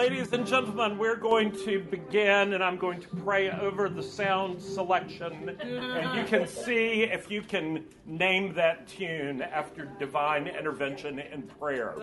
ladies and gentlemen, we're going to begin, and I'm going to pray over the sound selection. And you can see if you can name that tune after divine intervention and prayer.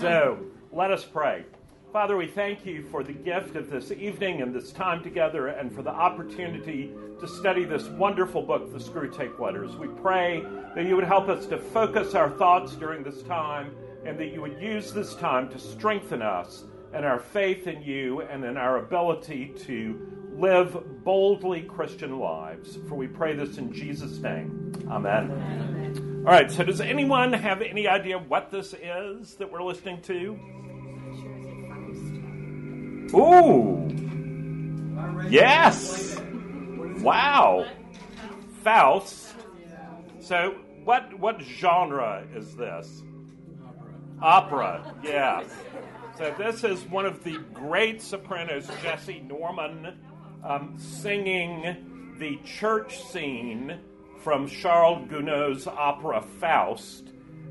So let us pray. Father, we thank you for the gift of this evening and this time together and for the opportunity to study this wonderful book, The Screwtape Letters. We pray that you would help us to focus our thoughts during this time and that you would use this time to strengthen us and our faith in you and in our ability to live boldly Christian lives. For we pray this in Jesus' name. Amen. Amen. All right, so does anyone have any idea what this is that we're listening to? Ooh. Yes. Wow. Faust. So, what what genre is this? Opera. Yeah. So this is one of the great sopranos, Jessye Norman, um, singing the church scene from Charles Gounod's opera Faust.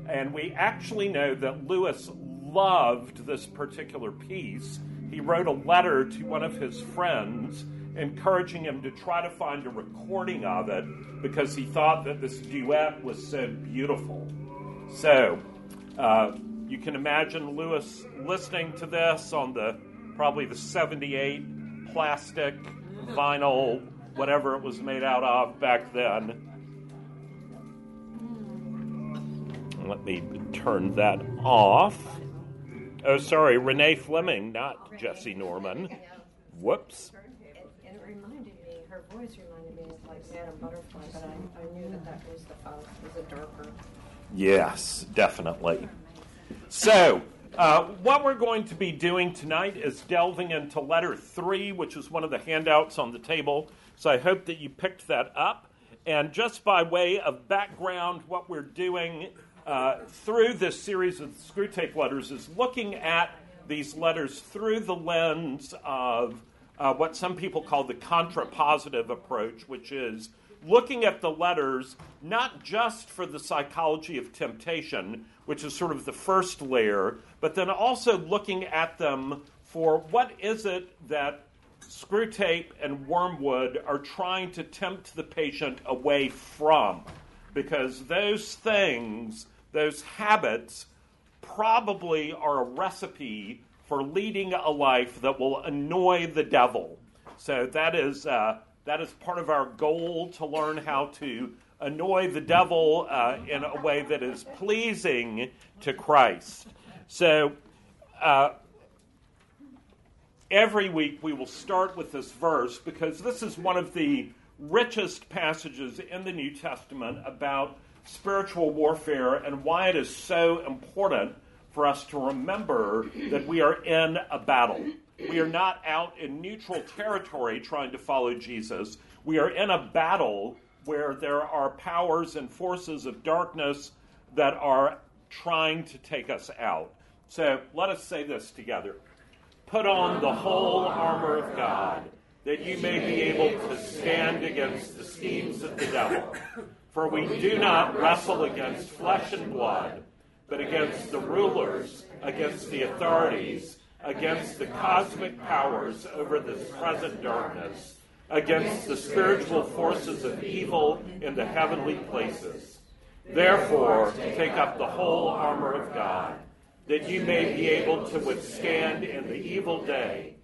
And we actually know that Lewis loved this particular piece he wrote a letter to one of his friends encouraging him to try to find a recording of it because he thought that this duet was so beautiful. So, uh, you can imagine Lewis listening to this on the probably the 78 plastic, vinyl, whatever it was made out of back then. Let me turn that off. Oh, sorry, Renee Fleming, not Jessye Norman. Whoops. It, it reminded me, her voice reminded me of like Madame Butterfly, but I, I knew that that was the Faust, was a darker. Yes, definitely. So, uh, what we're going to be doing tonight is delving into letter three, which is one of the handouts on the table. So I hope that you picked that up. And just by way of background, what we're doing uh, through this series of Screwtape letters is looking at these letters through the lens of uh, what some people call the contrapositive approach, which is looking at the letters not just for the psychology of temptation, which is sort of the first layer, but then also looking at them for what is it that Screwtape and Wormwood are trying to tempt the patient away from. Because those things those habits probably are a recipe for leading a life that will annoy the devil. So that is uh, that is part of our goal to learn how to annoy the devil uh, in a way that is pleasing to Christ. So. Uh, every week we will start with this verse because this is one of the richest passages in the New Testament about spiritual warfare and why it is so important for us to remember that we are in a battle. We are not out in neutral territory trying to follow Jesus. We are in a battle where there are powers and forces of darkness that are trying to take us out. So let us say this together. Put on the whole armor of God, that you may be able to stand against the schemes of the devil. For we do not wrestle against flesh and blood, but against the rulers, against the authorities, against the cosmic powers over this present darkness, against the spiritual forces of evil in the heavenly places. Therefore, take up the whole armor of God, that you may be able to withstand in the evil day,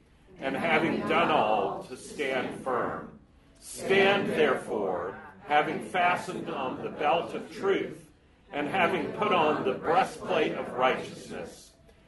and having done all, to stand firm. Stand, therefore, having fastened on the belt of truth, and having put on the breastplate of righteousness,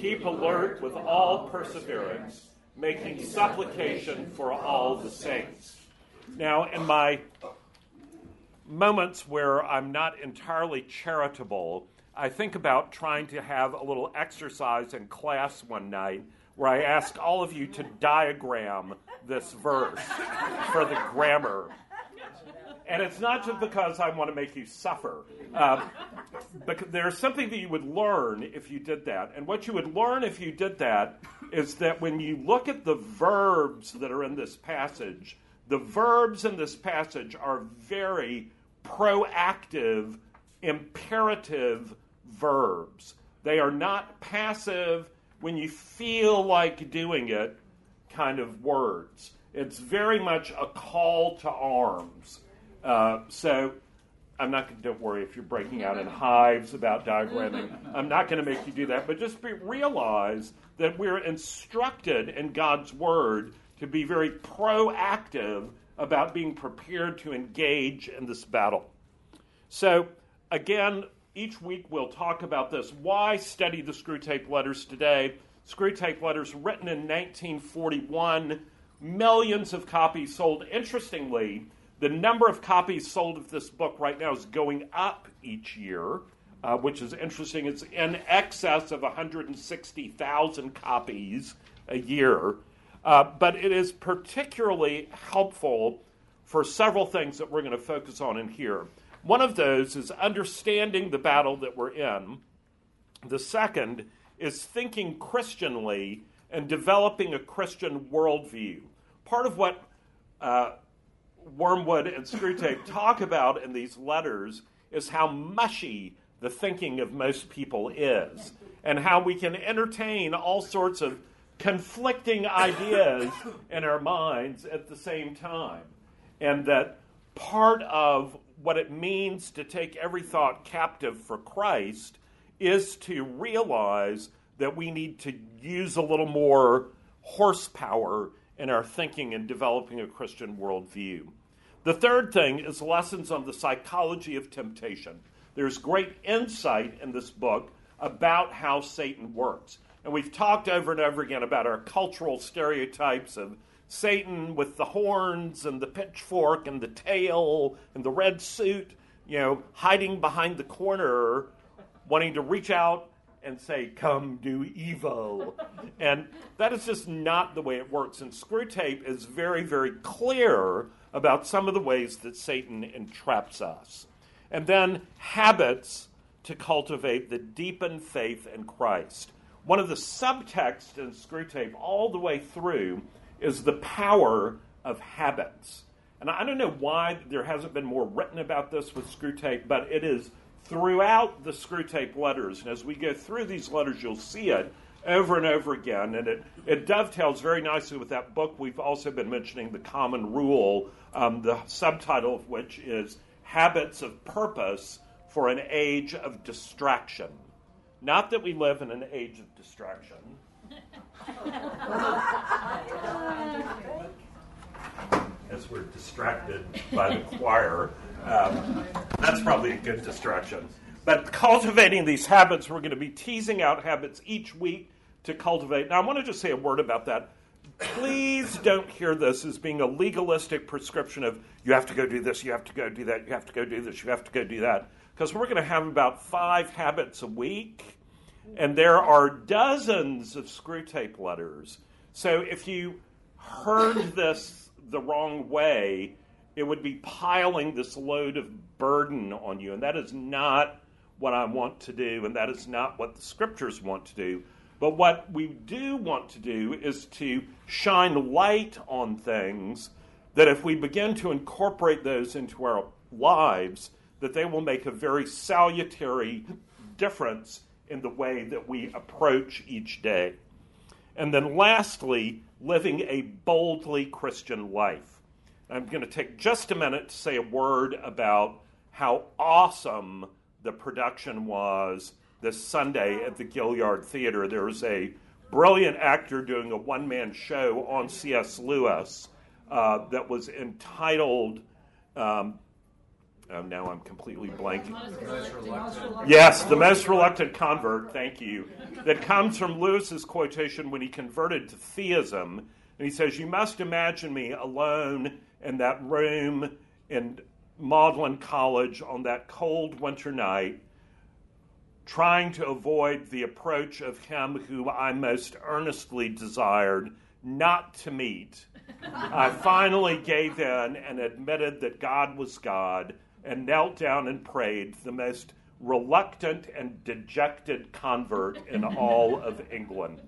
keep alert with all perseverance, making supplication for all the saints. Now, in my moments where I'm not entirely charitable, I think about trying to have a little exercise in class one night where I ask all of you to diagram this verse for the grammar. And it's not just because I want to make you suffer. Um, there's something that you would learn if you did that. And what you would learn if you did that is that when you look at the verbs that are in this passage, the verbs in this passage are very proactive, imperative verbs. They are not passive when you feel like doing it kind of words. It's very much a call to arms. Uh, so I'm not going to, don't worry if you're breaking out in hives about diagramming. I'm not going to make you do that, but just be, realize that we're instructed in God's Word to be very proactive about being prepared to engage in this battle. So, again, each week we'll talk about this. Why study the Screwtape Letters today? Screwtape Letters written in 1941, millions of copies sold. Interestingly, the number of copies sold of this book right now is going up each year, uh, which is interesting. It's in excess of 160,000 copies a year. Uh, but it is particularly helpful for several things that we're going to focus on in here. One of those is understanding the battle that we're in. The second is thinking Christianly and developing a Christian worldview. Part of what uh, Wormwood and Screwtape talk about in these letters is how mushy the thinking of most people is, and how we can entertain all sorts of conflicting ideas in our minds at the same time. And that part of what it means to take every thought captive for Christ is to realize that we need to use a little more horsepower in our thinking and developing a Christian worldview. The third thing is lessons on the psychology of temptation. There's great insight in this book about how Satan works. And we've talked over and over again about our cultural stereotypes of Satan with the horns and the pitchfork and the tail and the red suit, you know, hiding behind the corner, wanting to reach out and say, Come do evil. and that is just not the way it works. And Screwtape is very, very clear about some of the ways that Satan entraps us. And then habits to cultivate the deepened faith in Christ. One of the subtexts in Screwtape all the way through is the power of habits. And I don't know why there hasn't been more written about this with Screwtape, but it is throughout the Screwtape letters. And as we go through these letters, you'll see it over and over again. And it, it dovetails very nicely with that book we've also been mentioning, The Common Rule, um, the subtitle of which is Habits of Purpose for an Age of Distraction. Not that we live in an age of distraction. As we're distracted by the choir. Um, that's probably a good distraction. But cultivating these habits, we're going to be teasing out habits each week to cultivate. Now, I want to just say a word about that. Please don't hear this as being a legalistic prescription of you have to go do this, you have to go do that, you have to go do this, you have to go do that because we're going to have about five habits a week, and there are dozens of Screwtape letters. So if you heard this the wrong way, it would be piling this load of burden on you, and that is not what I want to do, and that is not what the scriptures want to do. But what we do want to do is to shine light on things that if we begin to incorporate those into our lives, that they will make a very salutary difference in the way that we approach each day. And then lastly, living a boldly Christian life. I'm going to take just a minute to say a word about how awesome the production was this Sunday at the Gaillard Theater. There was a brilliant actor doing a one man show on C.S. Lewis uh, that was entitled um, Oh, now I'm completely blanking. Yes, the most reluctant convert, thank you. That comes from Lewis's quotation when he converted to theism. And he says, You must imagine me alone in that room in Magdalen College on that cold winter night, trying to avoid the approach of him who I most earnestly desired not to meet, I finally gave in and admitted that God was God and knelt down and prayed, the most reluctant and dejected convert in all of England.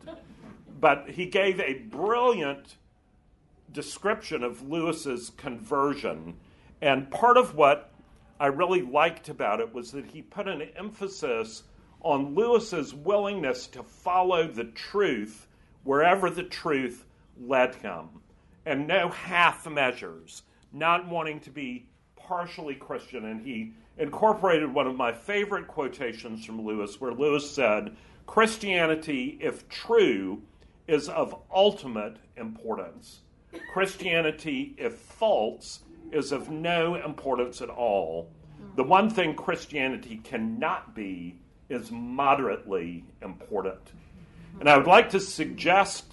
But he gave a brilliant description of Lewis's conversion. And part of what I really liked about it was that he put an emphasis on Lewis's willingness to follow the truth wherever the truth led him, and no half measures, not wanting to be partially Christian. And he incorporated one of my favorite quotations from Lewis, where Lewis said, Christianity, if true, is of ultimate importance. Christianity, if false, is of no importance at all. The one thing Christianity cannot be is moderately important. And I would like to suggest,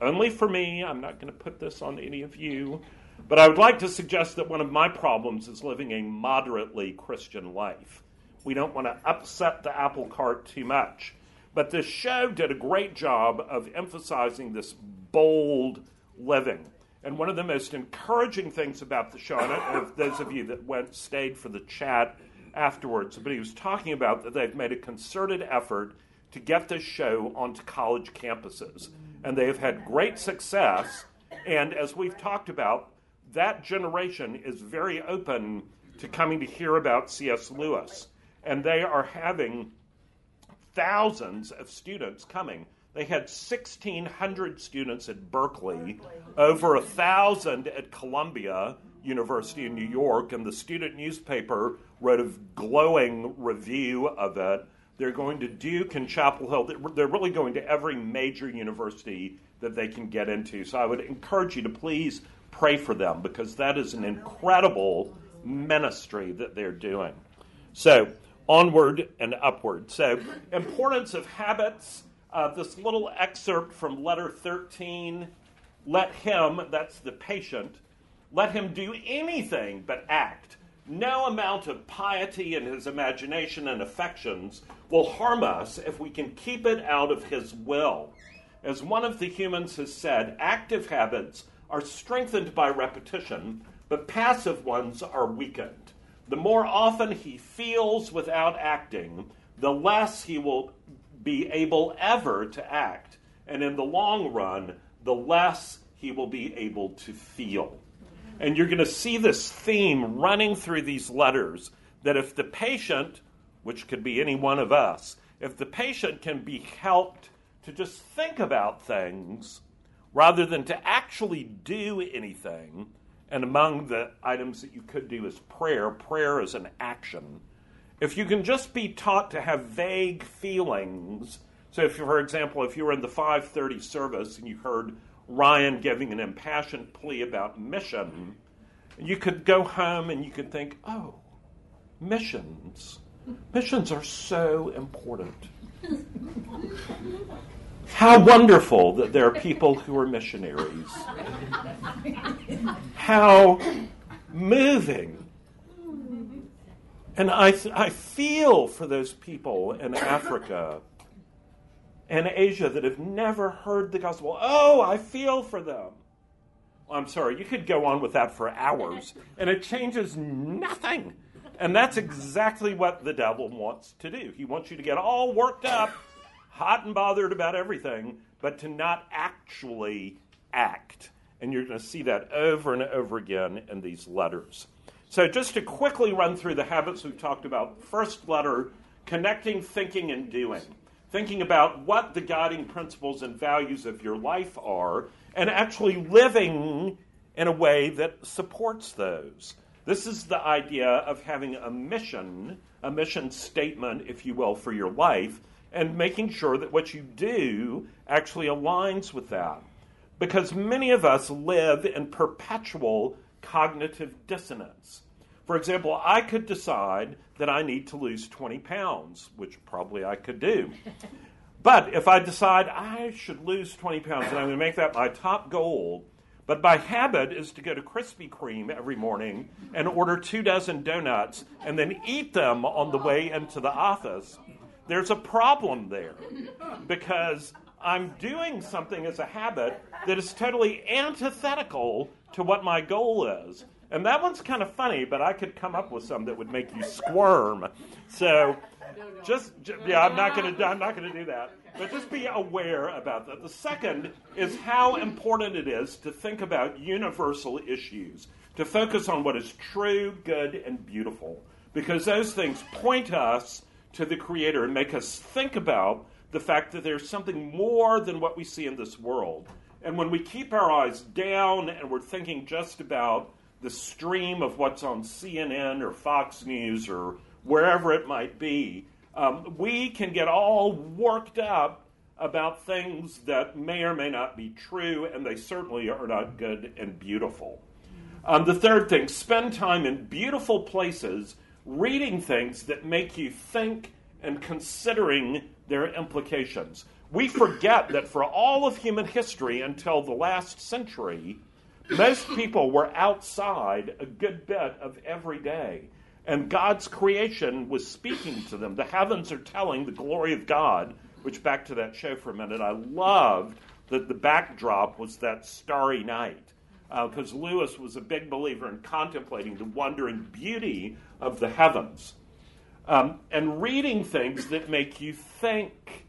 only for me, I'm not going to put this on any of you, but I would like to suggest that one of my problems is living a moderately Christian life. We don't want to upset the apple cart too much. But this show did a great job of emphasizing this bold living. And one of the most encouraging things about the show, and those of you that went stayed for the chat afterwards, but he was talking about that they've made a concerted effort to get this show onto college campuses. And they have had great success. And as we've talked about, that generation is very open to coming to hear about C.S. Lewis. And they are having thousands of students coming. They had 1,600 students at Berkeley, over a thousand at Columbia University in New York, and the student newspaper wrote a glowing review of it. They're going to Duke and Chapel Hill. They're really going to every major university that they can get into. So I would encourage you to please pray for them because that is an incredible ministry that they're doing. So, onward and upward. So, importance of habits. Uh, this little excerpt from letter 13 let him, that's the patient, let him do anything but act. No amount of piety in his imagination and affections will harm us if we can keep it out of his will. As one of the humans has said, active habits are strengthened by repetition, but passive ones are weakened. The more often he feels without acting, the less he will be able ever to act. And in the long run, the less he will be able to feel. And you're going to see this theme running through these letters that if the patient, which could be any one of us, if the patient can be helped to just think about things rather than to actually do anything, and among the items that you could do is prayer, prayer is an action. If you can just be taught to have vague feelings, so if, for example, if you were in the 530 service and you heard Ryan giving an impassioned plea about mission, you could go home and you could think, oh, missions. Missions are so important. How wonderful that there are people who are missionaries. How moving. And I, I feel for those people in Africa and Asia that have never heard the gospel. Oh, I feel for them. I'm sorry, you could go on with that for hours, and it changes nothing. And that's exactly what the devil wants to do. He wants you to get all worked up, hot and bothered about everything, but to not actually act. And you're going to see that over and over again in these letters. So, just to quickly run through the habits we've talked about first letter, connecting, thinking, and doing thinking about what the guiding principles and values of your life are, and actually living in a way that supports those. This is the idea of having a mission, a mission statement, if you will, for your life, and making sure that what you do actually aligns with that. Because many of us live in perpetual cognitive dissonance. For example, I could decide that I need to lose 20 pounds, which probably I could do. But if I decide I should lose 20 pounds and I'm going to make that my top goal, but my habit is to go to Krispy Kreme every morning and order two dozen donuts and then eat them on the way into the office, there's a problem there because I'm doing something as a habit that is totally antithetical to what my goal is. And that one's kind of funny, but I could come up with some that would make you squirm. So, just yeah, I'm not going to I'm not going to do that. But just be aware about that. The second is how important it is to think about universal issues, to focus on what is true, good, and beautiful, because those things point us to the Creator and make us think about the fact that there's something more than what we see in this world. And when we keep our eyes down and we're thinking just about the stream of what's on CNN or Fox News or wherever it might be, um, we can get all worked up about things that may or may not be true, and they certainly are not good and beautiful. Um, the third thing spend time in beautiful places reading things that make you think and considering their implications. We forget that for all of human history until the last century, most people were outside a good bit of every day. And God's creation was speaking to them. The heavens are telling the glory of God, which, back to that show for a minute, I loved that the backdrop was that starry night. Because uh, Lewis was a big believer in contemplating the wonder and beauty of the heavens. Um, and reading things that make you think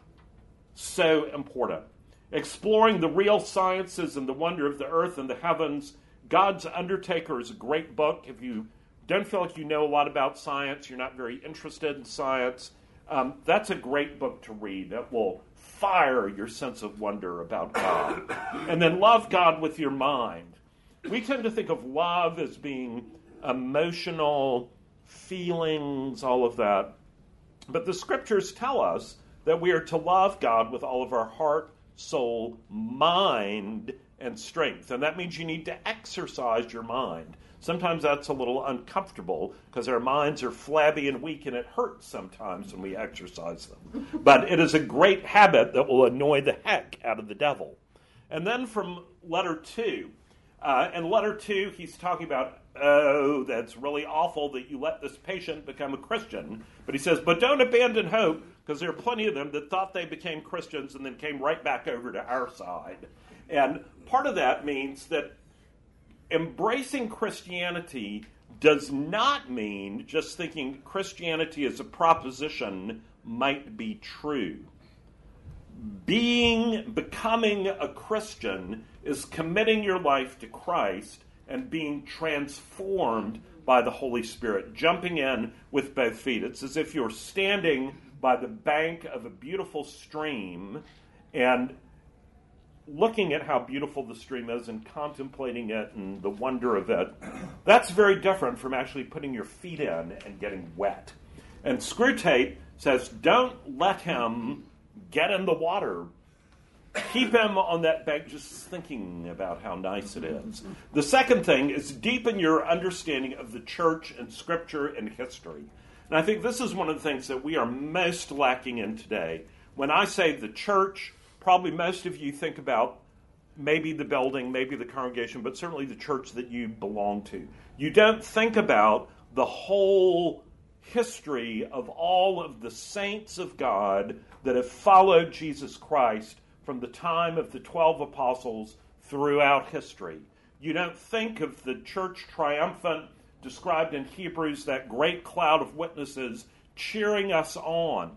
so important. Exploring the real sciences and the wonder of the earth and the heavens. God's Undertaker is a great book. If you don't feel like you know a lot about science, you're not very interested in science, um, that's a great book to read that will fire your sense of wonder about God. and then love God with your mind. We tend to think of love as being emotional, feelings, all of that. But the scriptures tell us that we are to love God with all of our heart, soul, mind, and strength. And that means you need to exercise your mind. Sometimes that's a little uncomfortable because our minds are flabby and weak and it hurts sometimes when we exercise them. But it is a great habit that will annoy the heck out of the devil. And then from letter two, uh, in letter two, he's talking about oh, that's really awful that you let this patient become a Christian. But he says, but don't abandon hope because there are plenty of them that thought they became Christians and then came right back over to our side. And part of that means that embracing Christianity does not mean just thinking Christianity as a proposition might be true. Being, becoming a Christian is committing your life to Christ and being transformed by the Holy Spirit, jumping in with both feet. It's as if you're standing by the bank of a beautiful stream and looking at how beautiful the stream is and contemplating it and the wonder of it. That's very different from actually putting your feet in and getting wet. And Screwtape says, don't let him get in the water keep him on that bank just thinking about how nice it is. The second thing is deepen your understanding of the church and scripture and history. And I think this is one of the things that we are most lacking in today. When I say the church, probably most of you think about maybe the building, maybe the congregation, but certainly the church that you belong to. You don't think about the whole history of all of the saints of God that have followed Jesus Christ from the time of the 12 apostles throughout history. You don't think of the church triumphant described in Hebrews, that great cloud of witnesses cheering us on.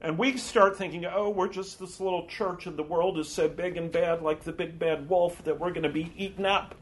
And we start thinking, oh, we're just this little church and the world is so big and bad, like the big bad wolf, that we're going to be eaten up.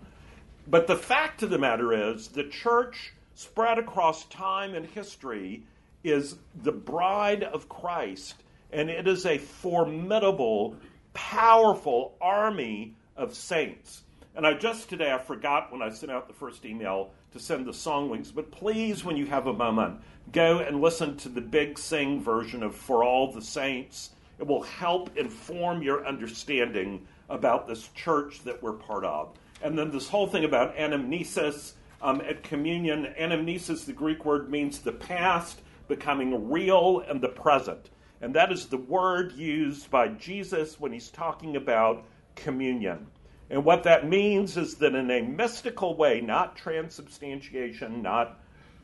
But the fact of the matter is, the church spread across time and history is the bride of Christ, and it is a formidable powerful army of saints. And I just today, I forgot when I sent out the first email to send the song links, but please, when you have a moment, go and listen to the Big Sing version of For All the Saints. It will help inform your understanding about this church that we're part of. And then this whole thing about anamnesis um, at communion. Anamnesis, the Greek word, means the past becoming real and the present. And that is the word used by Jesus when he's talking about communion. And what that means is that in a mystical way, not transubstantiation, not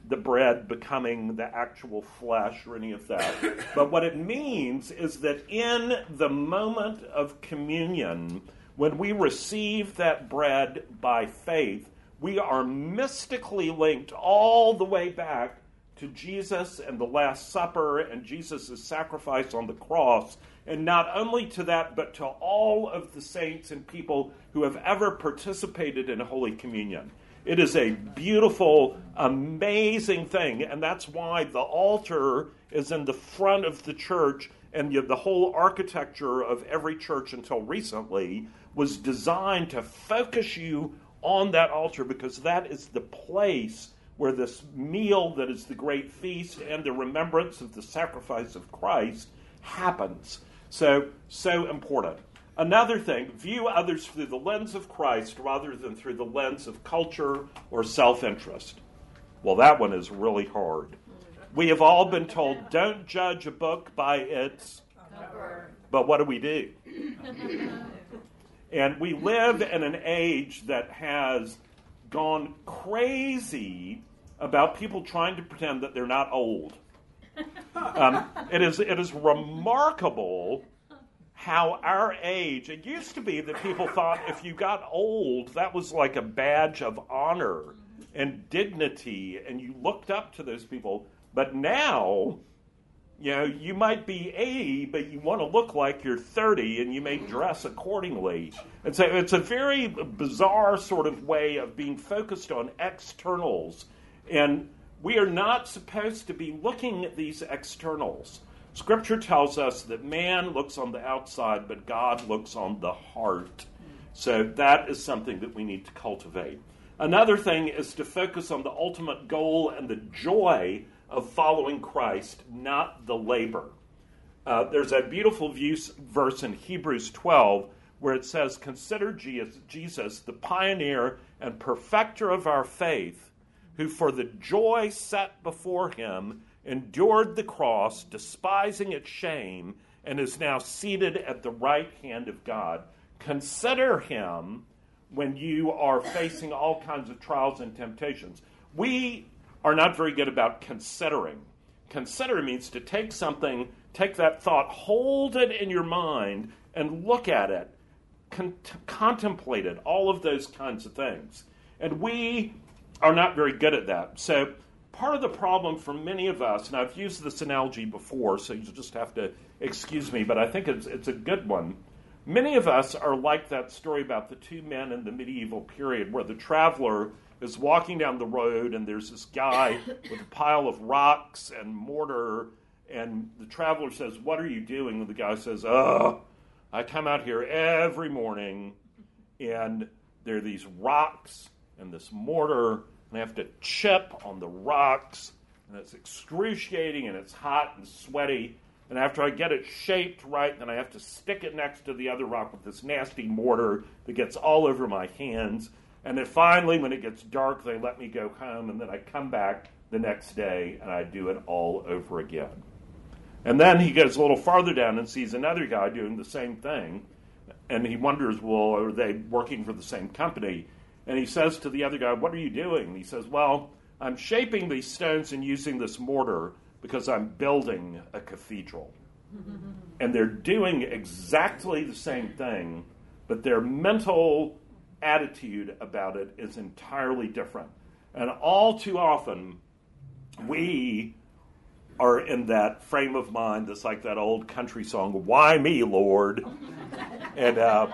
the bread becoming the actual flesh or any of that. but what it means is that in the moment of communion, when we receive that bread by faith, we are mystically linked all the way back to Jesus and the Last Supper and Jesus' sacrifice on the cross, and not only to that, but to all of the saints and people who have ever participated in Holy Communion. It is a beautiful, amazing thing, and that's why the altar is in the front of the church, and the whole architecture of every church until recently was designed to focus you on that altar because that is the place where this meal that is the great feast and the remembrance of the sacrifice of Christ happens. So, so important. Another thing, view others through the lens of Christ rather than through the lens of culture or self interest. Well, that one is really hard. We have all been told don't judge a book by its cover. But what do we do? and we live in an age that has gone crazy about people trying to pretend that they're not old. Um, it, is, it is remarkable how our age, it used to be that people thought if you got old, that was like a badge of honor and dignity, and you looked up to those people. But now, you know, you might be 80, but you want to look like you're 30, and you may dress accordingly. And so it's a very bizarre sort of way of being focused on externals. And we are not supposed to be looking at these externals. Scripture tells us that man looks on the outside, but God looks on the heart. So that is something that we need to cultivate. Another thing is to focus on the ultimate goal and the joy of following Christ, not the labor. Uh, there's a beautiful verse in Hebrews 12 where it says, Consider Jesus, the pioneer and perfecter of our faith, who for the joy set before him endured the cross, despising its shame, and is now seated at the right hand of God. Consider him when you are facing all kinds of trials and temptations. We are not very good about considering. Consider means to take something, take that thought, hold it in your mind, and look at it, con- contemplate it, all of those kinds of things. And we are not very good at that. So part of the problem for many of us, and I've used this analogy before, so you just have to excuse me, but I think it's, it's a good one. Many of us are like that story about the two men in the medieval period where the traveler is walking down the road and there's this guy with a pile of rocks and mortar, and the traveler says, What are you doing? And the guy says, Oh, I come out here every morning and there are these rocks and this mortar and I have to chip on the rocks, and it's excruciating, and it's hot and sweaty. And after I get it shaped right, then I have to stick it next to the other rock with this nasty mortar that gets all over my hands. And then finally, when it gets dark, they let me go home, and then I come back the next day and I do it all over again. And then he goes a little farther down and sees another guy doing the same thing, and he wonders, well, are they working for the same company? And he says to the other guy, What are you doing? he says, Well, I'm shaping these stones and using this mortar because I'm building a cathedral. and they're doing exactly the same thing, but their mental attitude about it is entirely different. And all too often, we are in that frame of mind that's like that old country song, Why Me, Lord? and uh,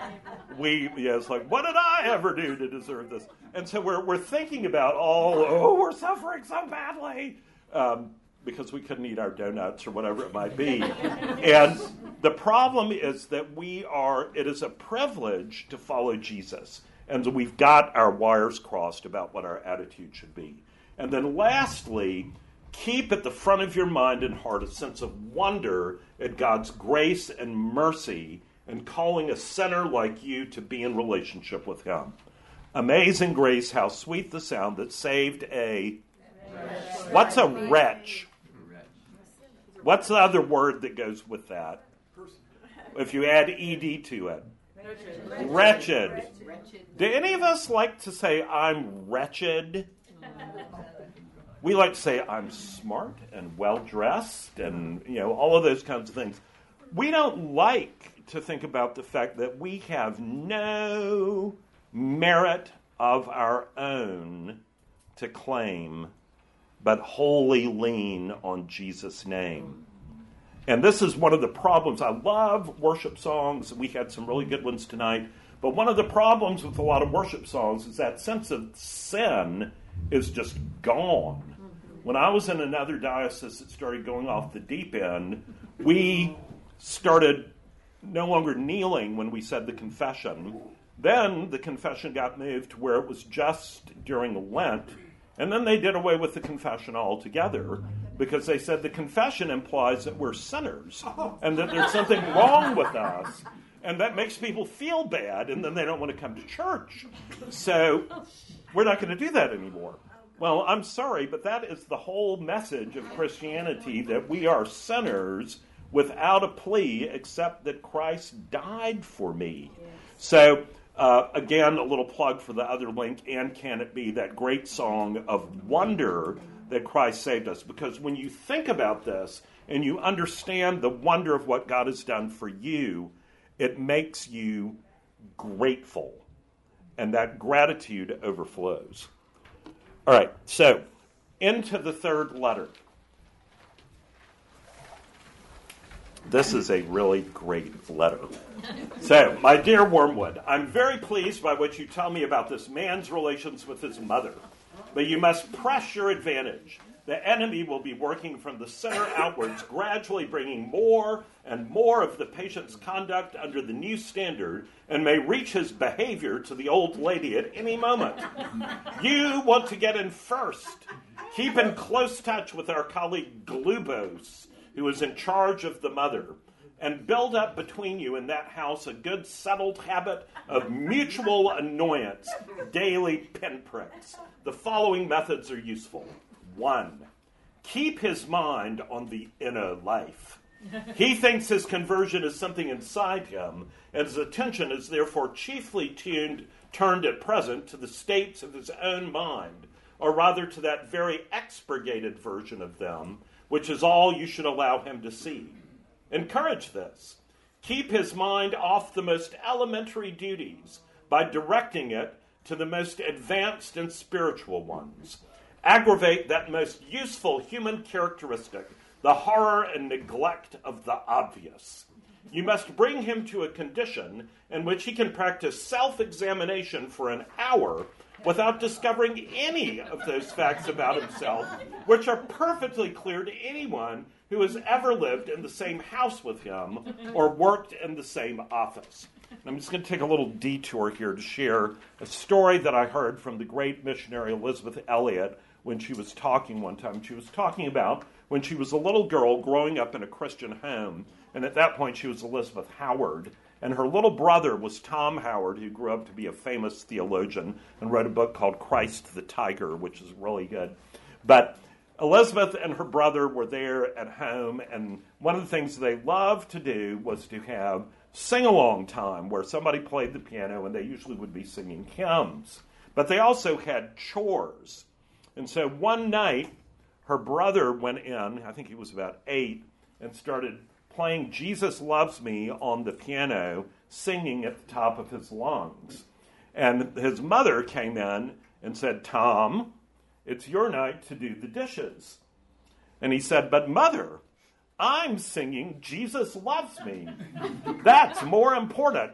we, yeah, it's like, what did I ever do to deserve this? And so we're, we're thinking about all, oh, we're suffering so badly. Um, because we couldn't eat our donuts or whatever it might be. and the problem is that we are, it is a privilege to follow Jesus. And so we've got our wires crossed about what our attitude should be. And then lastly, keep at the front of your mind and heart a sense of wonder at God's grace and mercy and calling a sinner like you to be in relationship with Him. Amazing grace, how sweet the sound that saved a. What's a wretch? What's the other word that goes with that? If you add ed to it. Wretched. Do any of us like to say, I'm wretched? We like to say, I'm smart and well dressed and, you know, all of those kinds of things. We don't like to think about the fact that we have no merit of our own to claim, but wholly lean on Jesus' name. And this is one of the problems. I love worship songs. We had some really good ones tonight. But one of the problems with a lot of worship songs is that sense of sin is just gone. When I was in another diocese that started going off the deep end, we started no longer kneeling when we said the confession. Then the confession got moved to where it was just during Lent, and then they did away with the confession altogether because they said the confession implies that we're sinners and that there's something wrong with us. And that makes people feel bad, and then they don't want to come to church. So we're not going to do that anymore. Well, I'm sorry, but that is the whole message of Christianity that we are sinners without a plea except that Christ died for me. So, uh, again, a little plug for the other link, and can it be that great song of wonder that Christ saved us? Because when you think about this and you understand the wonder of what God has done for you, it makes you grateful. And that gratitude overflows. All right, so into the third letter. This is a really great letter. So, my dear Wormwood, I'm very pleased by what you tell me about this man's relations with his mother. But you must press your advantage. The enemy will be working from the center outwards, gradually bringing more and more of the patient's conduct under the new standard and may reach his behavior to the old lady at any moment. You want to get in first. Keep in close touch with our colleague Glubose who is in charge of the mother, and build up between you in that house a good settled habit of mutual annoyance, daily pinpricks. The following methods are useful. One, keep his mind on the inner life. He thinks his conversion is something inside him, and his attention is therefore chiefly tuned, turned at present to the states of his own mind, or rather to that very expurgated version of them which is all you should allow him to see. Encourage this. Keep his mind off the most elementary duties by directing it to the most advanced and spiritual ones. Aggravate that most useful human characteristic, the horror and neglect of the obvious. You must bring him to a condition in which he can practice self examination for an hour without discovering any of those facts about himself, which are perfectly clear to anyone who has ever lived in the same house with him or worked in the same office. I'm just going to take a little detour here to share a story that I heard from the great missionary Elisabeth Elliot when she was talking one time. She was talking about when she was a little girl growing up in a Christian home, and at that point she was Elisabeth Howard. And her little brother was Tom Howard, who grew up to be a famous theologian and wrote a book called Christ the Tiger, which is really good. But Elisabeth and her brother were there at home, and one of the things they loved to do was to have sing along time where somebody played the piano and they usually would be singing hymns. But they also had chores. And so one night, her brother went in, I think he was about eight, and started playing Jesus Loves Me on the piano, singing at the top of his lungs. And his mother came in and said, Tom, it's your night to do the dishes. And he said, But mother, I'm singing Jesus Loves Me. That's more important.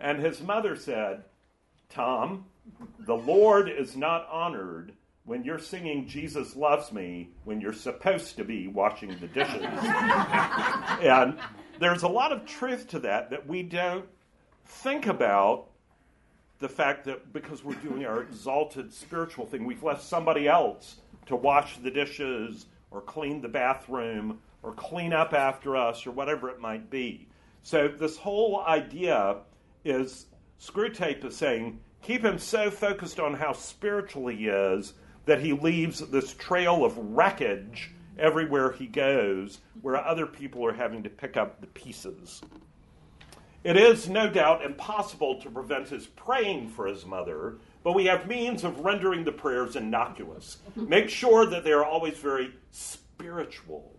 And his mother said, Tom, the Lord is not honored when you're singing Jesus Loves Me when you're supposed to be washing the dishes. and there's a lot of truth to that that we don't think about the fact that because we're doing our exalted spiritual thing, we've left somebody else to wash the dishes or clean the bathroom or clean up after us or whatever it might be. So, this whole idea is Screwtape is saying, keep him so focused on how spiritual he is that he leaves this trail of wreckage everywhere he goes, where other people are having to pick up the pieces. It is no doubt impossible to prevent his praying for his mother, but we have means of rendering the prayers innocuous. Make sure that they are always very spiritual,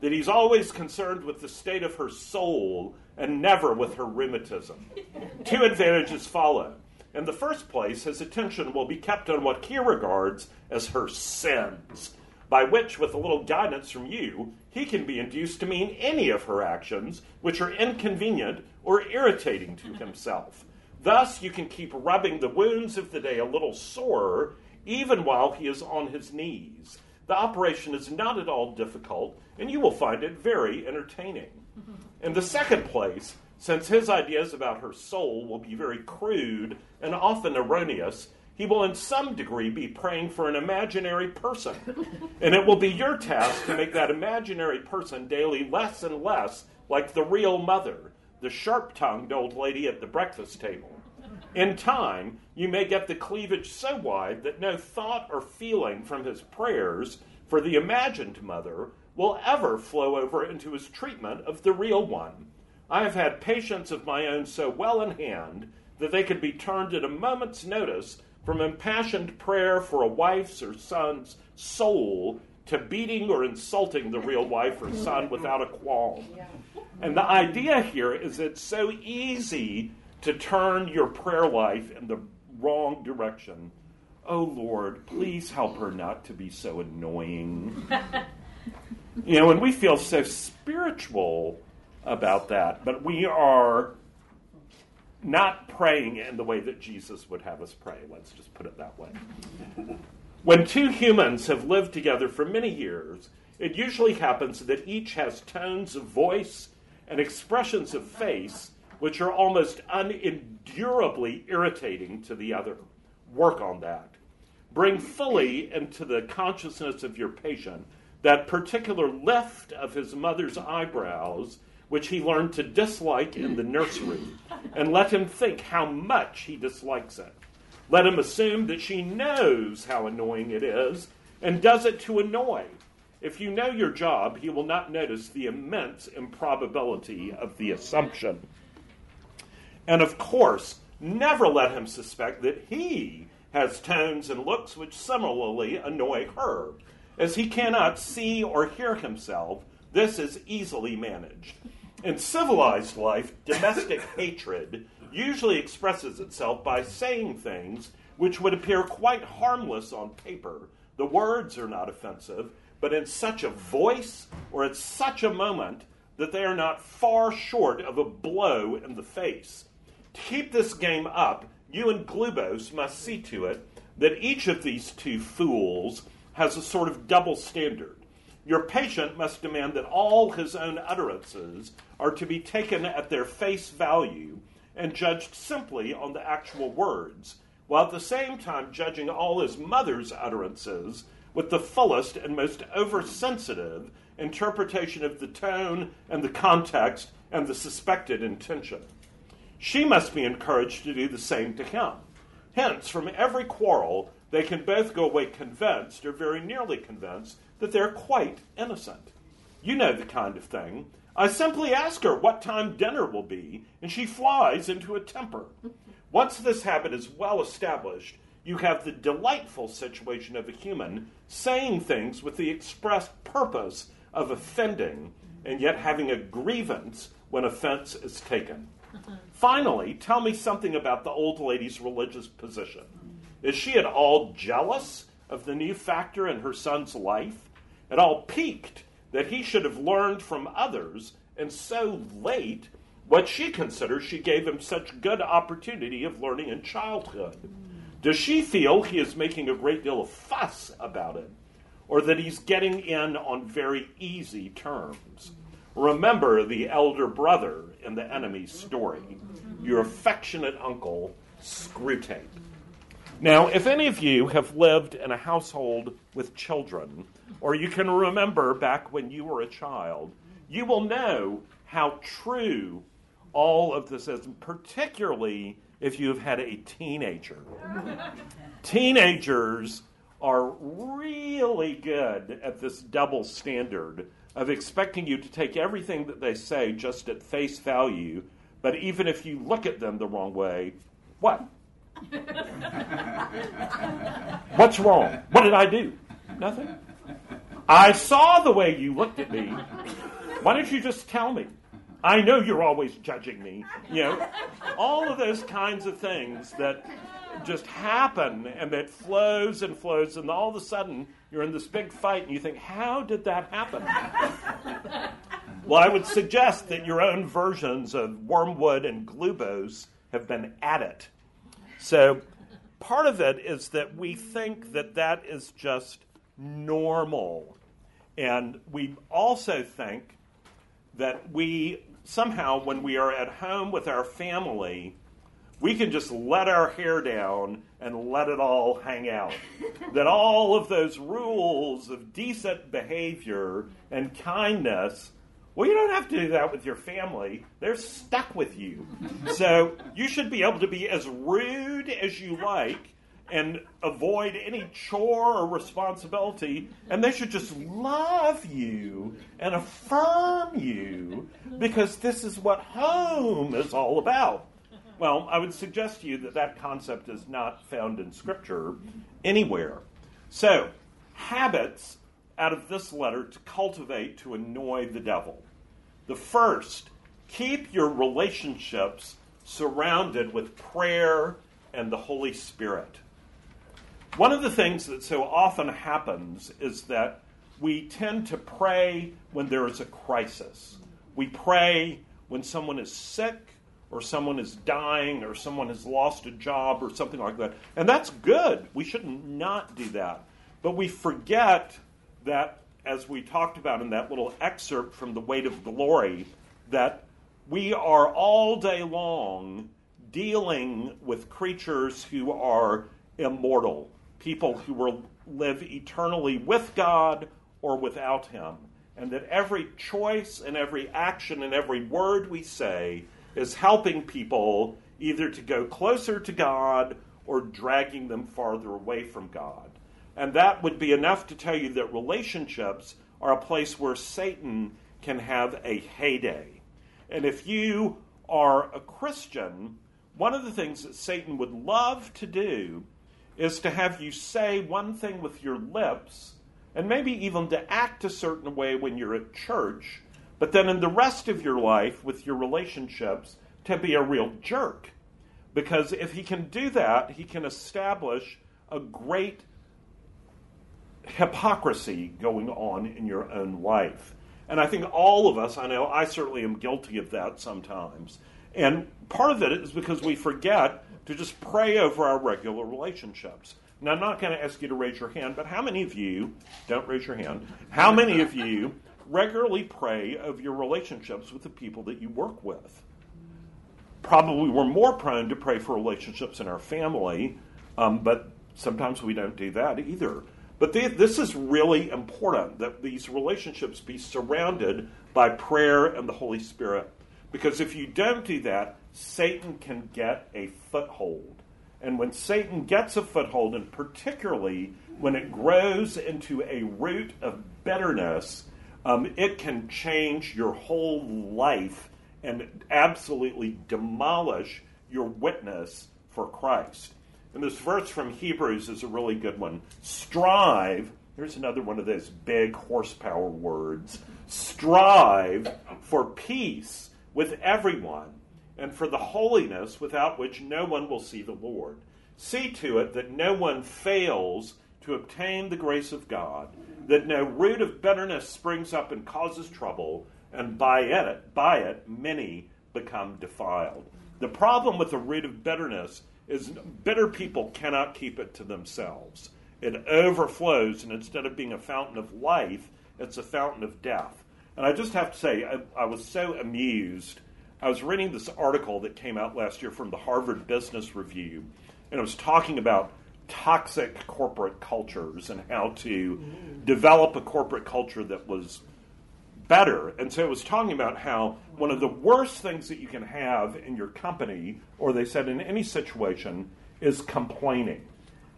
that he's always concerned with the state of her soul and never with her rheumatism. Two advantages follow. In the first place, his attention will be kept on what he regards as her sins, by which, with a little guidance from you, he can be induced to mean any of her actions which are inconvenient or irritating to himself. Thus, you can keep rubbing the wounds of the day a little sore, even while he is on his knees. The operation is not at all difficult, and you will find it very entertaining. In the second place, since his ideas about her soul will be very crude and often erroneous, he will in some degree be praying for an imaginary person. And it will be your task to make that imaginary person daily less and less like the real mother, the sharp tongued old lady at the breakfast table. In time, you may get the cleavage so wide that no thought or feeling from his prayers for the imagined mother will ever flow over into his treatment of the real one. I have had patients of my own so well in hand that they could be turned at a moment's notice from impassioned prayer for a wife's or son's soul to beating or insulting the real wife or son without a qualm. And the idea here is it's so easy to turn your prayer life in the wrong direction. Oh Lord, please help her not to be so annoying. you know, and we feel so spiritual about that, but we are not praying in the way that Jesus would have us pray. Let's just put it that way. When two humans have lived together for many years, it usually happens that each has tones of voice and expressions of face which are almost unendurably irritating to the other. Work on that. Bring fully into the consciousness of your patient that particular lift of his mother's eyebrows which he learned to dislike in the nursery, and let him think how much he dislikes it. Let him assume that she knows how annoying it is and does it to annoy. If you know your job, he will not notice the immense improbability of the assumption. And of course, never let him suspect that he has tones and looks which similarly annoy her. As he cannot see or hear himself, this is easily managed. In civilized life, domestic hatred usually expresses itself by saying things which would appear quite harmless on paper. The words are not offensive, but in such a voice or at such a moment that they are not far short of a blow in the face. To keep this game up, you and Glubose must see to it that each of these two fools has a sort of double standard. Your patient must demand that all his own utterances are to be taken at their face value and judged simply on the actual words, while at the same time judging all his mother's utterances with the fullest and most oversensitive interpretation of the tone and the context and the suspected intention. She must be encouraged to do the same to him. Hence, from every quarrel, they can both go away convinced, or very nearly convinced, that they're quite innocent. You know the kind of thing. I simply ask her what time dinner will be, and she flies into a temper. Once this habit is well established, you have the delightful situation of a human saying things with the express purpose of offending, and yet having a grievance when offense is taken. Finally, tell me something about the old lady's religious position. Is she at all jealous of the new factor in her son's life? At all piqued that he should have learned from others, and so late, what she considers she gave him such good opportunity of learning in childhood? Does she feel he is making a great deal of fuss about it, or that he's getting in on very easy terms? Remember the elder brother in the enemy's story, your affectionate uncle, Screwtape. Now, if any of you have lived in a household with children, or you can remember back when you were a child, you will know how true all of this is, particularly if you've had a teenager. Teenagers are really good at this double standard of expecting you to take everything that they say just at face value, But even if you look at them the wrong way, what? What's wrong? What did I do? Nothing. I saw the way you looked at me. Why don't you just tell me? I know you're always judging me. You know, all of those kinds of things that just happen and that flows and flows, and all of a sudden you're in this big fight and you think, how did that happen? well, I would suggest that your own versions of wormwood and Glubose have been at it. So part of it is that we think that that is just normal. And we also think that we somehow, when we are at home with our family, we can just let our hair down and let it all hang out. that all of those rules of decent behavior and kindness, well, you don't have to do that with your family. They're stuck with you. So you should be able to be as rude as you like and avoid any chore or responsibility, and they should just love you and affirm you because this is what home is all about. Well, I would suggest to you that that concept is not found in Scripture anywhere. So, habits out of this letter to cultivate to annoy the devil. The first, keep your relationships surrounded with prayer and the Holy Spirit. One of the things that so often happens is that we tend to pray when there is a crisis. We pray when someone is sick or someone is dying or someone has lost a job or something like that. And that's good. We should not do that. But we forget that, as we talked about in that little excerpt from The Weight of Glory, that we are all day long dealing with creatures who are immortal people who will live eternally with God or without Him. And that every choice and every action and every word we say is helping people either to go closer to God or dragging them farther away from God. And that would be enough to tell you that relationships are a place where Satan can have a heyday. And if you are a Christian, one of the things that Satan would love to do is to have you say one thing with your lips and maybe even to act a certain way when you're at church, but then in the rest of your life with your relationships to be a real jerk. Because if he can do that, he can establish a great hypocrisy going on in your own life. And I think all of us, I know I certainly am guilty of that sometimes. And part of it is because we forget to just pray over our regular relationships. Now, I'm not going to ask you to raise your hand, but how many of you, don't raise your hand, how many of you regularly pray of your relationships with the people that you work with? Probably we're more prone to pray for relationships in our family, um, but sometimes we don't do that either. But this is really important that these relationships be surrounded by prayer and the Holy Spirit. Because if you don't do that, Satan can get a foothold. And when Satan gets a foothold, and particularly when it grows into a root of bitterness, um, it can change your whole life and absolutely demolish your witness for Christ. And this verse from Hebrews is a really good one. Strive, here's another one of those big horsepower words strive for peace with everyone and for the holiness without which no one will see the Lord. See to it that no one fails to obtain the grace of God, that no root of bitterness springs up and causes trouble, and by it, by it many become defiled. The problem with the root of bitterness is bitter people cannot keep it to themselves. It overflows, and instead of being a fountain of life, it's a fountain of death. And I just have to say, I, I was so amused I was reading this article that came out last year from the Harvard Business Review, and it was talking about toxic corporate cultures and how to mm. develop a corporate culture that was better. And so it was talking about how one of the worst things that you can have in your company, or they said in any situation, is complaining.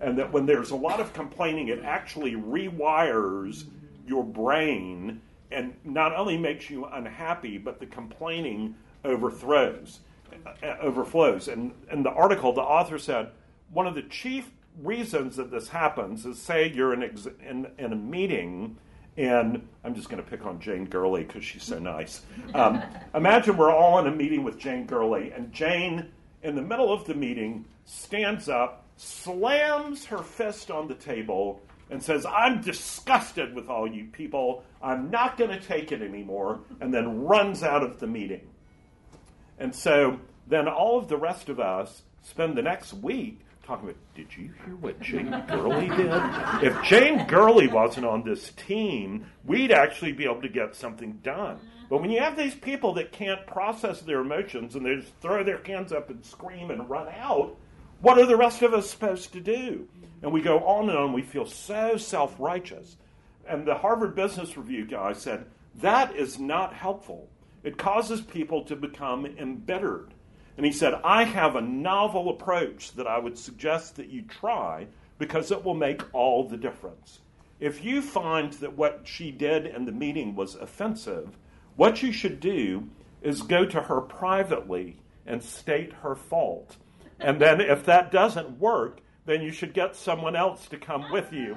And that when there's a lot of complaining, it actually rewires your brain and not only makes you unhappy, but the complaining overthrows. uh, overflows. And in the article, the author said one of the chief reasons that this happens is say you're in, ex- in, in a meeting and I'm just going to pick on Jane Gurley because she's so nice. Um, imagine we're all in a meeting with Jane Gurley, and Jane, in the middle of the meeting, stands up, slams her fist on the table, and says, I'm disgusted with all you people. I'm not going to take it anymore, and then runs out of the meeting. And so then all of the rest of us spend the next week talking about, did you hear what Jane Gurley did? If Jane Gurley wasn't on this team, we'd actually be able to get something done. But when you have these people that can't process their emotions and they just throw their hands up and scream and run out, what are the rest of us supposed to do? And we go on and on. We feel so self righteous. And the Harvard Business Review guy said, that is not helpful. It causes people to become embittered. And he said, I have a novel approach that I would suggest that you try because it will make all the difference. If you find that what she did in the meeting was offensive, what you should do is go to her privately and state her fault. And then if that doesn't work, then you should get someone else to come with you.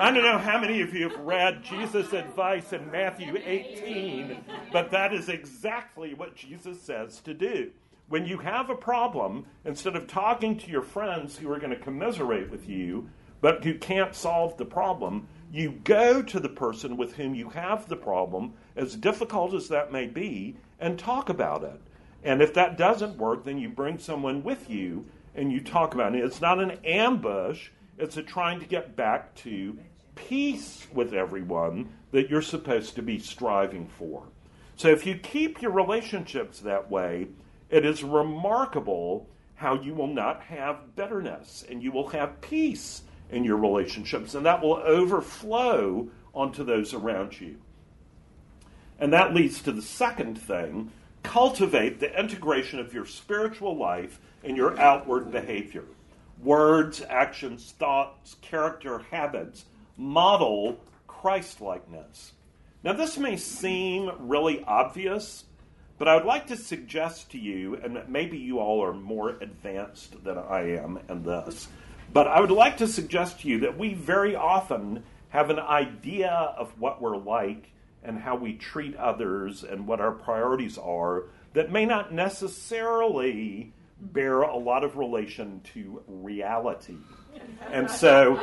I don't know how many of you have read Jesus' advice in Matthew 18, but that is exactly what Jesus says to do. When you have a problem, instead of talking to your friends who are going to commiserate with you, but who can't solve the problem, you go to the person with whom you have the problem, as difficult as that may be, and talk about it. And if that doesn't work, then you bring someone with you and you talk about it. It's not an ambush, it's a trying to get back to peace with everyone that you're supposed to be striving for. So if you keep your relationships that way, it is remarkable how you will not have bitterness and you will have peace in your relationships, and that will overflow onto those around you. And that leads to the second thing cultivate the integration of your spiritual life in your outward behavior. Words, actions, thoughts, character, habits model Christlikeness. Now, this may seem really obvious, but I would like to suggest to you, and maybe you all are more advanced than I am in this, but I would like to suggest to you that we very often have an idea of what we're like and how we treat others and what our priorities are that may not necessarily bear a lot of relation to reality. And so,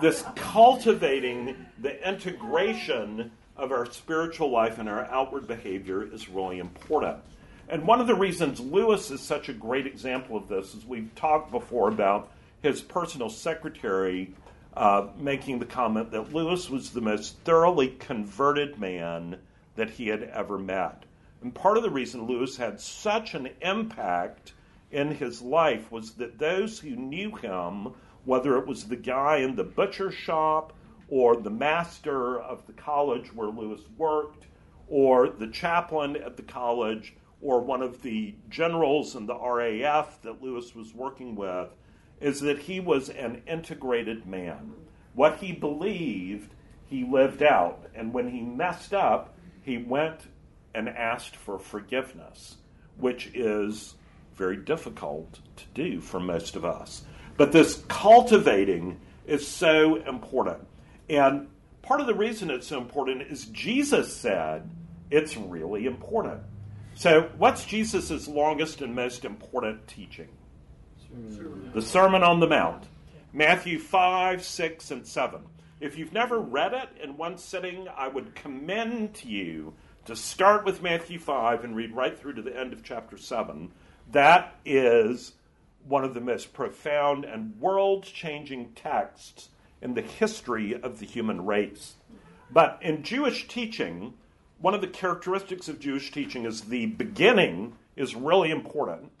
this cultivating the integration of our spiritual life and our outward behavior is really important. And one of the reasons Lewis is such a great example of this is we've talked before about his personal secretary uh, making the comment that Lewis was the most thoroughly converted man that he had ever met. And part of the reason Lewis had such an impact in his life was that those who knew him, whether it was the guy in the butcher shop or the master of the college where Lewis worked, or the chaplain at the college, or one of the generals in the RAF that Lewis was working with, is that he was an integrated man. What he believed, he lived out. And when he messed up, he went and asked for forgiveness, which is very difficult to do for most of us. But this cultivating is so important. And part of the reason it's so important is Jesus said it's really important. So, what's Jesus' longest and most important teaching? The Sermon on the Mount. Matthew 5, 6, and 7. If you've never read it in one sitting, I would commend to you to start with Matthew 5 and read right through to the end of chapter 7. That is one of the most profound and world changing texts in the history of the human race. But in Jewish teaching, one of the characteristics of Jewish teaching is the beginning is really important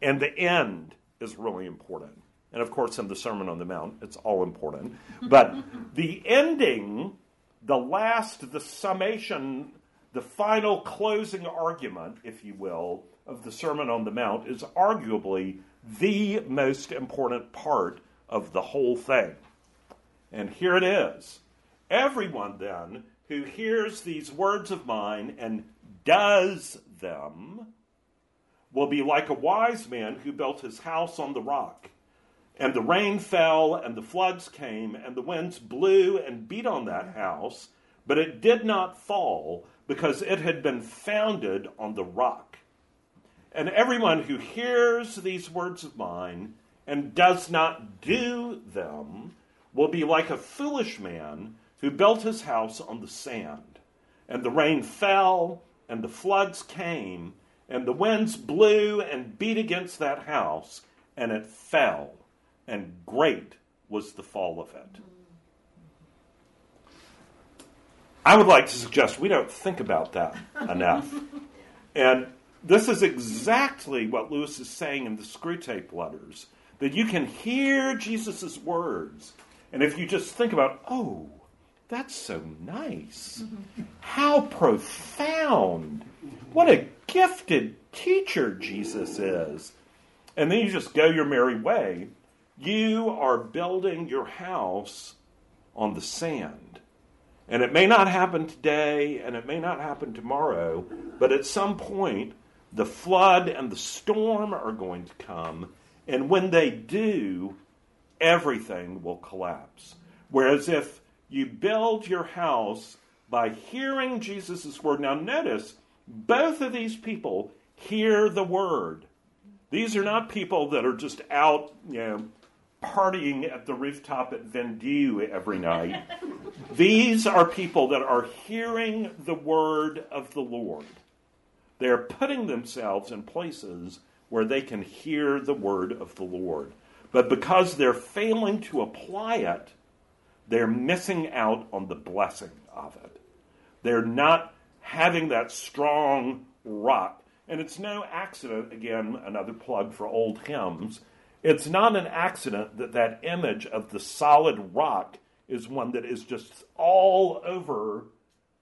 and the end is really important. And of course, in the Sermon on the Mount, it's all important. But the ending, the last, the summation, the final closing argument, if you will, of the Sermon on the Mount is arguably the most important part of the whole thing. And here it is. Everyone then who hears these words of mine and does them will be like a wise man who built his house on the rock. And the rain fell, and the floods came, and the winds blew and beat on that house, but it did not fall because it had been founded on the rock. And everyone who hears these words of mine and does not do them will be like a foolish man who built his house on the sand. And the rain fell, and the floods came, and the winds blew and beat against that house, and it fell, and great was the fall of it. I would like to suggest we don't think about that enough. And this is exactly what Lewis is saying in the Screwtape letters that you can hear Jesus' words, and if you just think about, oh, that's so nice. Mm-hmm. How profound. What a gifted teacher Jesus is. And then you just go your merry way. You are building your house on the sand. And it may not happen today and it may not happen tomorrow, but at some point, the flood and the storm are going to come. And when they do, everything will collapse. Whereas if you build your house by hearing Jesus' word. Now, notice, both of these people hear the word. These are not people that are just out, you know, partying at the rooftop at Vendue every night. These are people that are hearing the word of the Lord. They're putting themselves in places where they can hear the word of the Lord. But because they're failing to apply it, they're missing out on the blessing of it. They're not having that strong rock. And it's no accident, again, another plug for old hymns. It's not an accident that that image of the solid rock is one that is just all over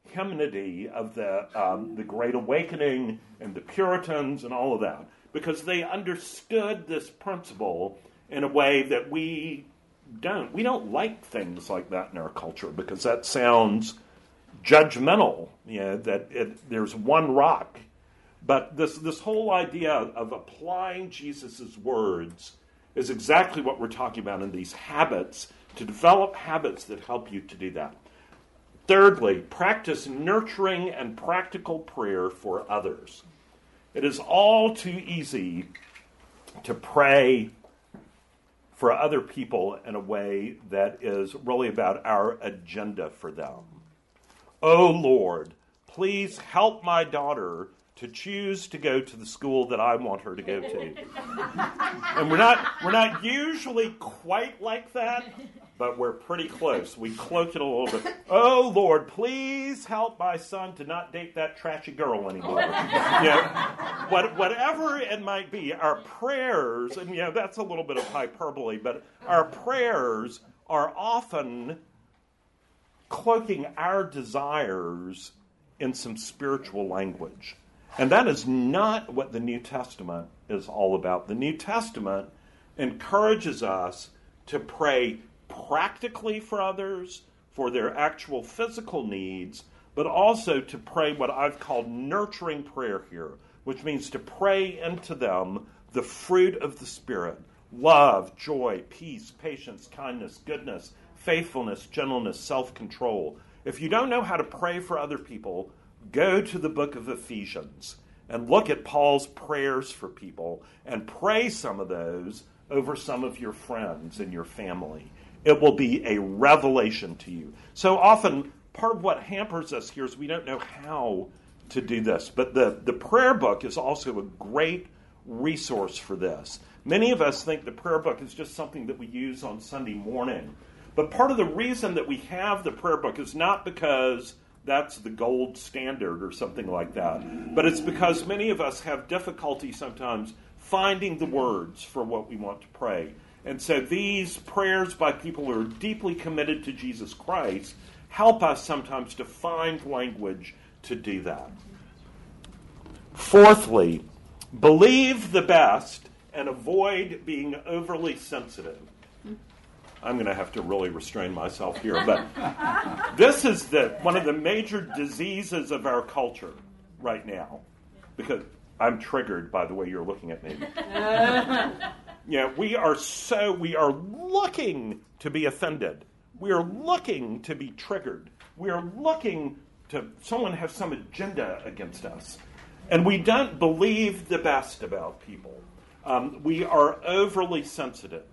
hymnody of the, um, the Great Awakening and the Puritans and all of that, because they understood this principle in a way that we don't. We don't like things like that in our culture because that sounds judgmental. You know, that it, there's one rock. But this, this whole idea of applying Jesus' words is exactly what we're talking about in these habits, to develop habits that help you to do that. Thirdly, practice nurturing and practical prayer for others. It is all too easy to pray for other people in a way that is really about our agenda for them. Oh Lord, please help my daughter to choose to go to the school that I want her to go to. and we're not we're not usually quite like that, but we're pretty close. We cloak it a little bit. Oh Lord, please help my son to not date that trashy girl anymore. yeah, what, whatever it might be, our prayers, and yeah, that's a little bit of hyperbole, but our prayers are often cloaking our desires in some spiritual language. And that is not what the New Testament is all about. The New Testament encourages us to pray practically for others, for their actual physical needs, but also to pray what I've called nurturing prayer here, which means to pray into them the fruit of the Spirit love, joy, peace, patience, kindness, goodness, faithfulness, gentleness, self control. If you don't know how to pray for other people, go to the book of Ephesians and look at Paul's prayers for people and pray some of those over some of your friends and your family it will be a revelation to you. So often, part of what hampers us here is we don't know how to do this. But the, the prayer book is also a great resource for this. Many of us think the prayer book is just something that we use on Sunday morning. But part of the reason that we have the prayer book is not because that's the gold standard or something like that, but it's because many of us have difficulty sometimes finding the words for what we want to pray. And so these prayers by people who are deeply committed to Jesus Christ help us sometimes to find language to do that. Fourthly, believe the best and avoid being overly sensitive. I'm going to have to really restrain myself here, but this is the, one of the major diseases of our culture right now. Because I'm triggered by the way you're looking at me. yeah, we are so, we are looking to be offended. We are looking to be triggered. We are looking to someone have some agenda against us. And we don't believe the best about people. Um, we are overly sensitive.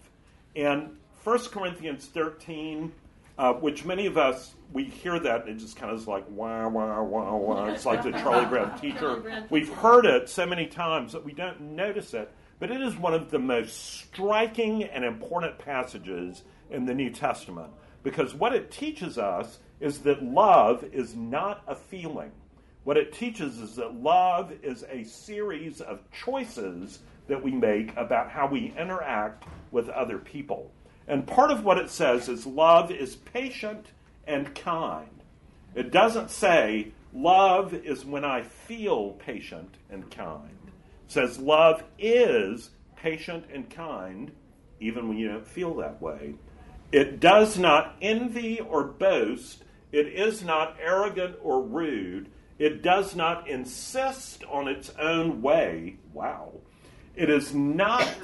And 1 Corinthians 13, uh, which many of us, we hear that and it just kind of is like, wah, wah, wah, wah. It's like the Charlie Brown teacher. We've heard it so many times that we don't notice it. But it is one of the most striking and important passages in the New Testament because what it teaches us is that love is not a feeling. What it teaches is that love is a series of choices that we make about how we interact with other people. And part of what it says is love is patient and kind. It doesn't say love is when I feel patient and kind. Says love is patient and kind even when you don't feel that way. It does not envy or boast. It is not arrogant or rude. It does not insist on its own way. Wow. It is not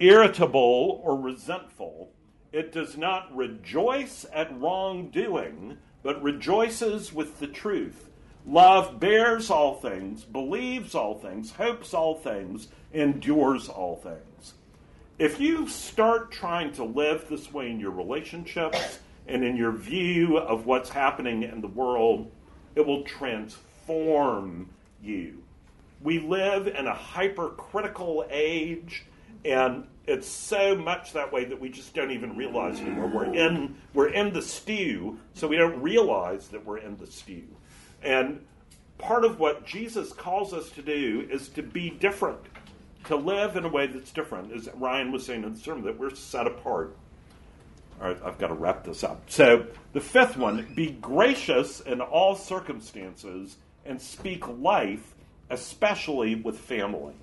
irritable or resentful. It does not rejoice at wrongdoing, but rejoices with the truth. Love bears all things, believes all things, hopes all things, endures all things. If you start trying to live this way in your relationships and in your view of what's happening in the world, it will transform you. We live in a hypercritical age, and it's so much that way that we just don't even realize anymore. We're in we're in the stew, so we don't realize that we're in the stew. And part of what Jesus calls us to do is to be different, to live in a way that's different. As Ryan was saying in the sermon, that we're set apart. All right, I've got to wrap this up. So the fifth one: be gracious in all circumstances and speak life, especially with family.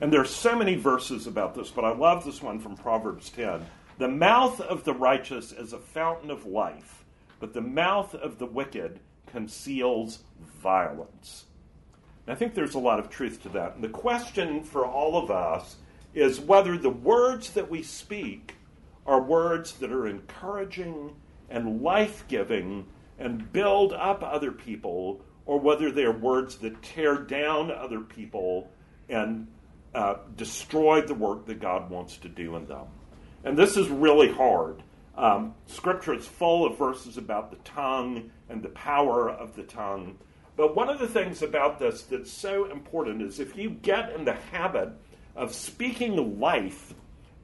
And there are so many verses about this, but I love this one from Proverbs 10. The mouth of the righteous is a fountain of life, but the mouth of the wicked conceals violence. And I think there's a lot of truth to that. And the question for all of us is whether the words that we speak are words that are encouraging and life giving and build up other people, or whether they are words that tear down other people and uh, destroy the work that God wants to do in them. And this is really hard. Um, scripture is full of verses about the tongue and the power of the tongue. But one of the things about this that's so important is if you get in the habit of speaking life,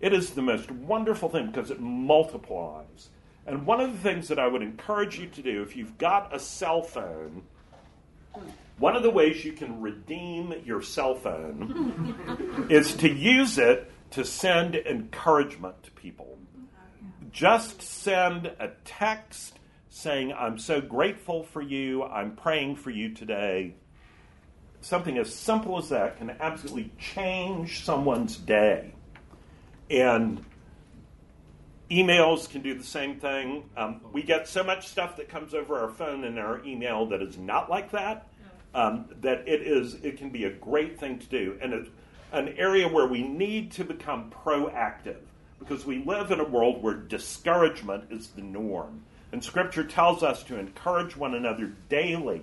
it is the most wonderful thing because it multiplies. And one of the things that I would encourage you to do if you've got a cell phone, one of the ways you can redeem your cell phone is to use it to send encouragement to people. Just send a text saying, I'm so grateful for you, I'm praying for you today. Something as simple as that can absolutely change someone's day. And emails can do the same thing. Um, we get so much stuff that comes over our phone and our email that is not like that um, that it is it can be a great thing to do, and it's an area where we need to become proactive because we live in a world where discouragement is the norm, and Scripture tells us to encourage one another daily,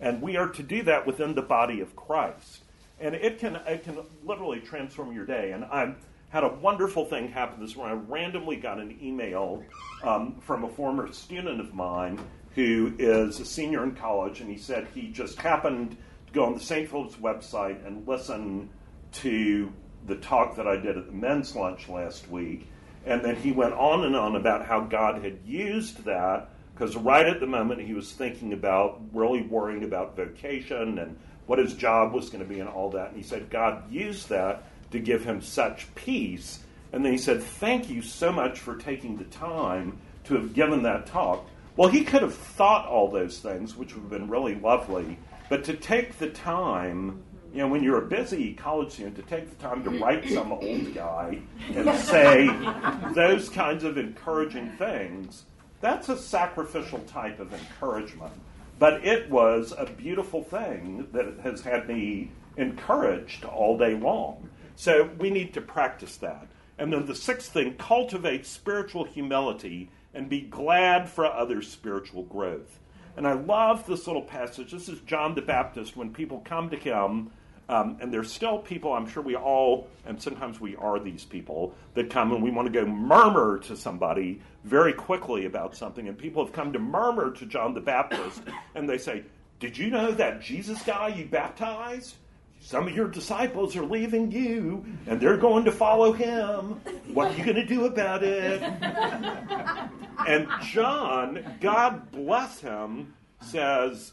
and we are to do that within the body of Christ, and it can it can literally transform your day. And I had a wonderful thing happen this morning. I randomly got an email um, from a former student of mine who is a senior in college, and he said he just happened to go on the St. Philip's website and listen to the talk that I did at the men's lunch last week. And then he went on and on about how God had used that because right at the moment he was thinking about really worrying about vocation and what his job was going to be and all that. And he said God used that to give him such peace. And then he said, Thank you so much for taking the time to have given that talk well, he could have thought all those things, which would have been really lovely, but to take the time, you know, when you're a busy college student, to take the time to mm. write some old guy and say those kinds of encouraging things, that's a sacrificial type of encouragement. but it was a beautiful thing that has had me encouraged all day long. So we need to practice that. And then the sixth thing cultivate spiritual humility and be glad for others' spiritual growth. And I love this little passage. This is John the Baptist when people come to him um, and there's still people, I'm sure we all, and sometimes we are these people, that come and we want to go murmur to somebody very quickly about something. And people have come to murmur to John the Baptist, and they say, Did you know that Jesus guy you baptized? Some of your disciples are leaving you, and they're going to follow him. What are you going to do about it? and John, God bless him, says,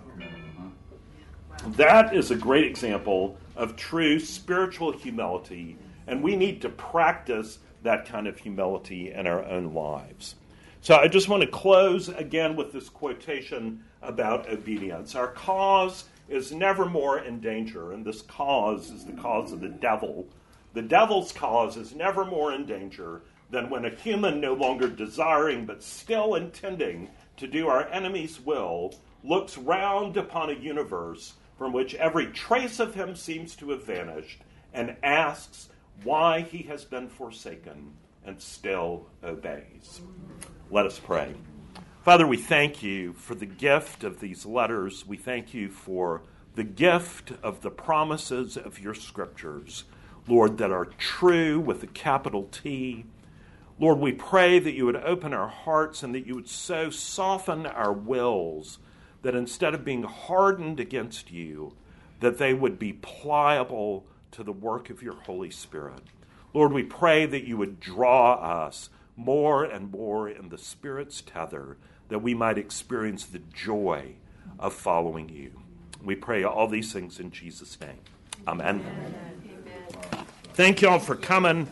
Mm-hmm. That is a great example of true spiritual humility, and we need to practice that kind of humility in our own lives. So I just want to close again with this quotation about obedience. Our cause is never more in danger, and this cause is the cause of the devil. The devil's cause is never more in danger than when a human no longer desiring but still intending to do our enemy's will looks round upon a universe from which every trace of him seems to have vanished and asks why he has been forsaken and still obeys. Let us pray. Father, we thank you for the gift of these letters. We thank you for the gift of the promises of your scriptures, Lord, that are true with a capital T. Lord, we pray that you would open our hearts and that you would so soften our wills that instead of being hardened against you, that they would be pliable to the work of your Holy Spirit. Lord, we pray that you would draw us more and more in the Spirit's tether, that we might experience the joy of following you. We pray all these things in Jesus' name. Amen. Amen. Thank you all for coming.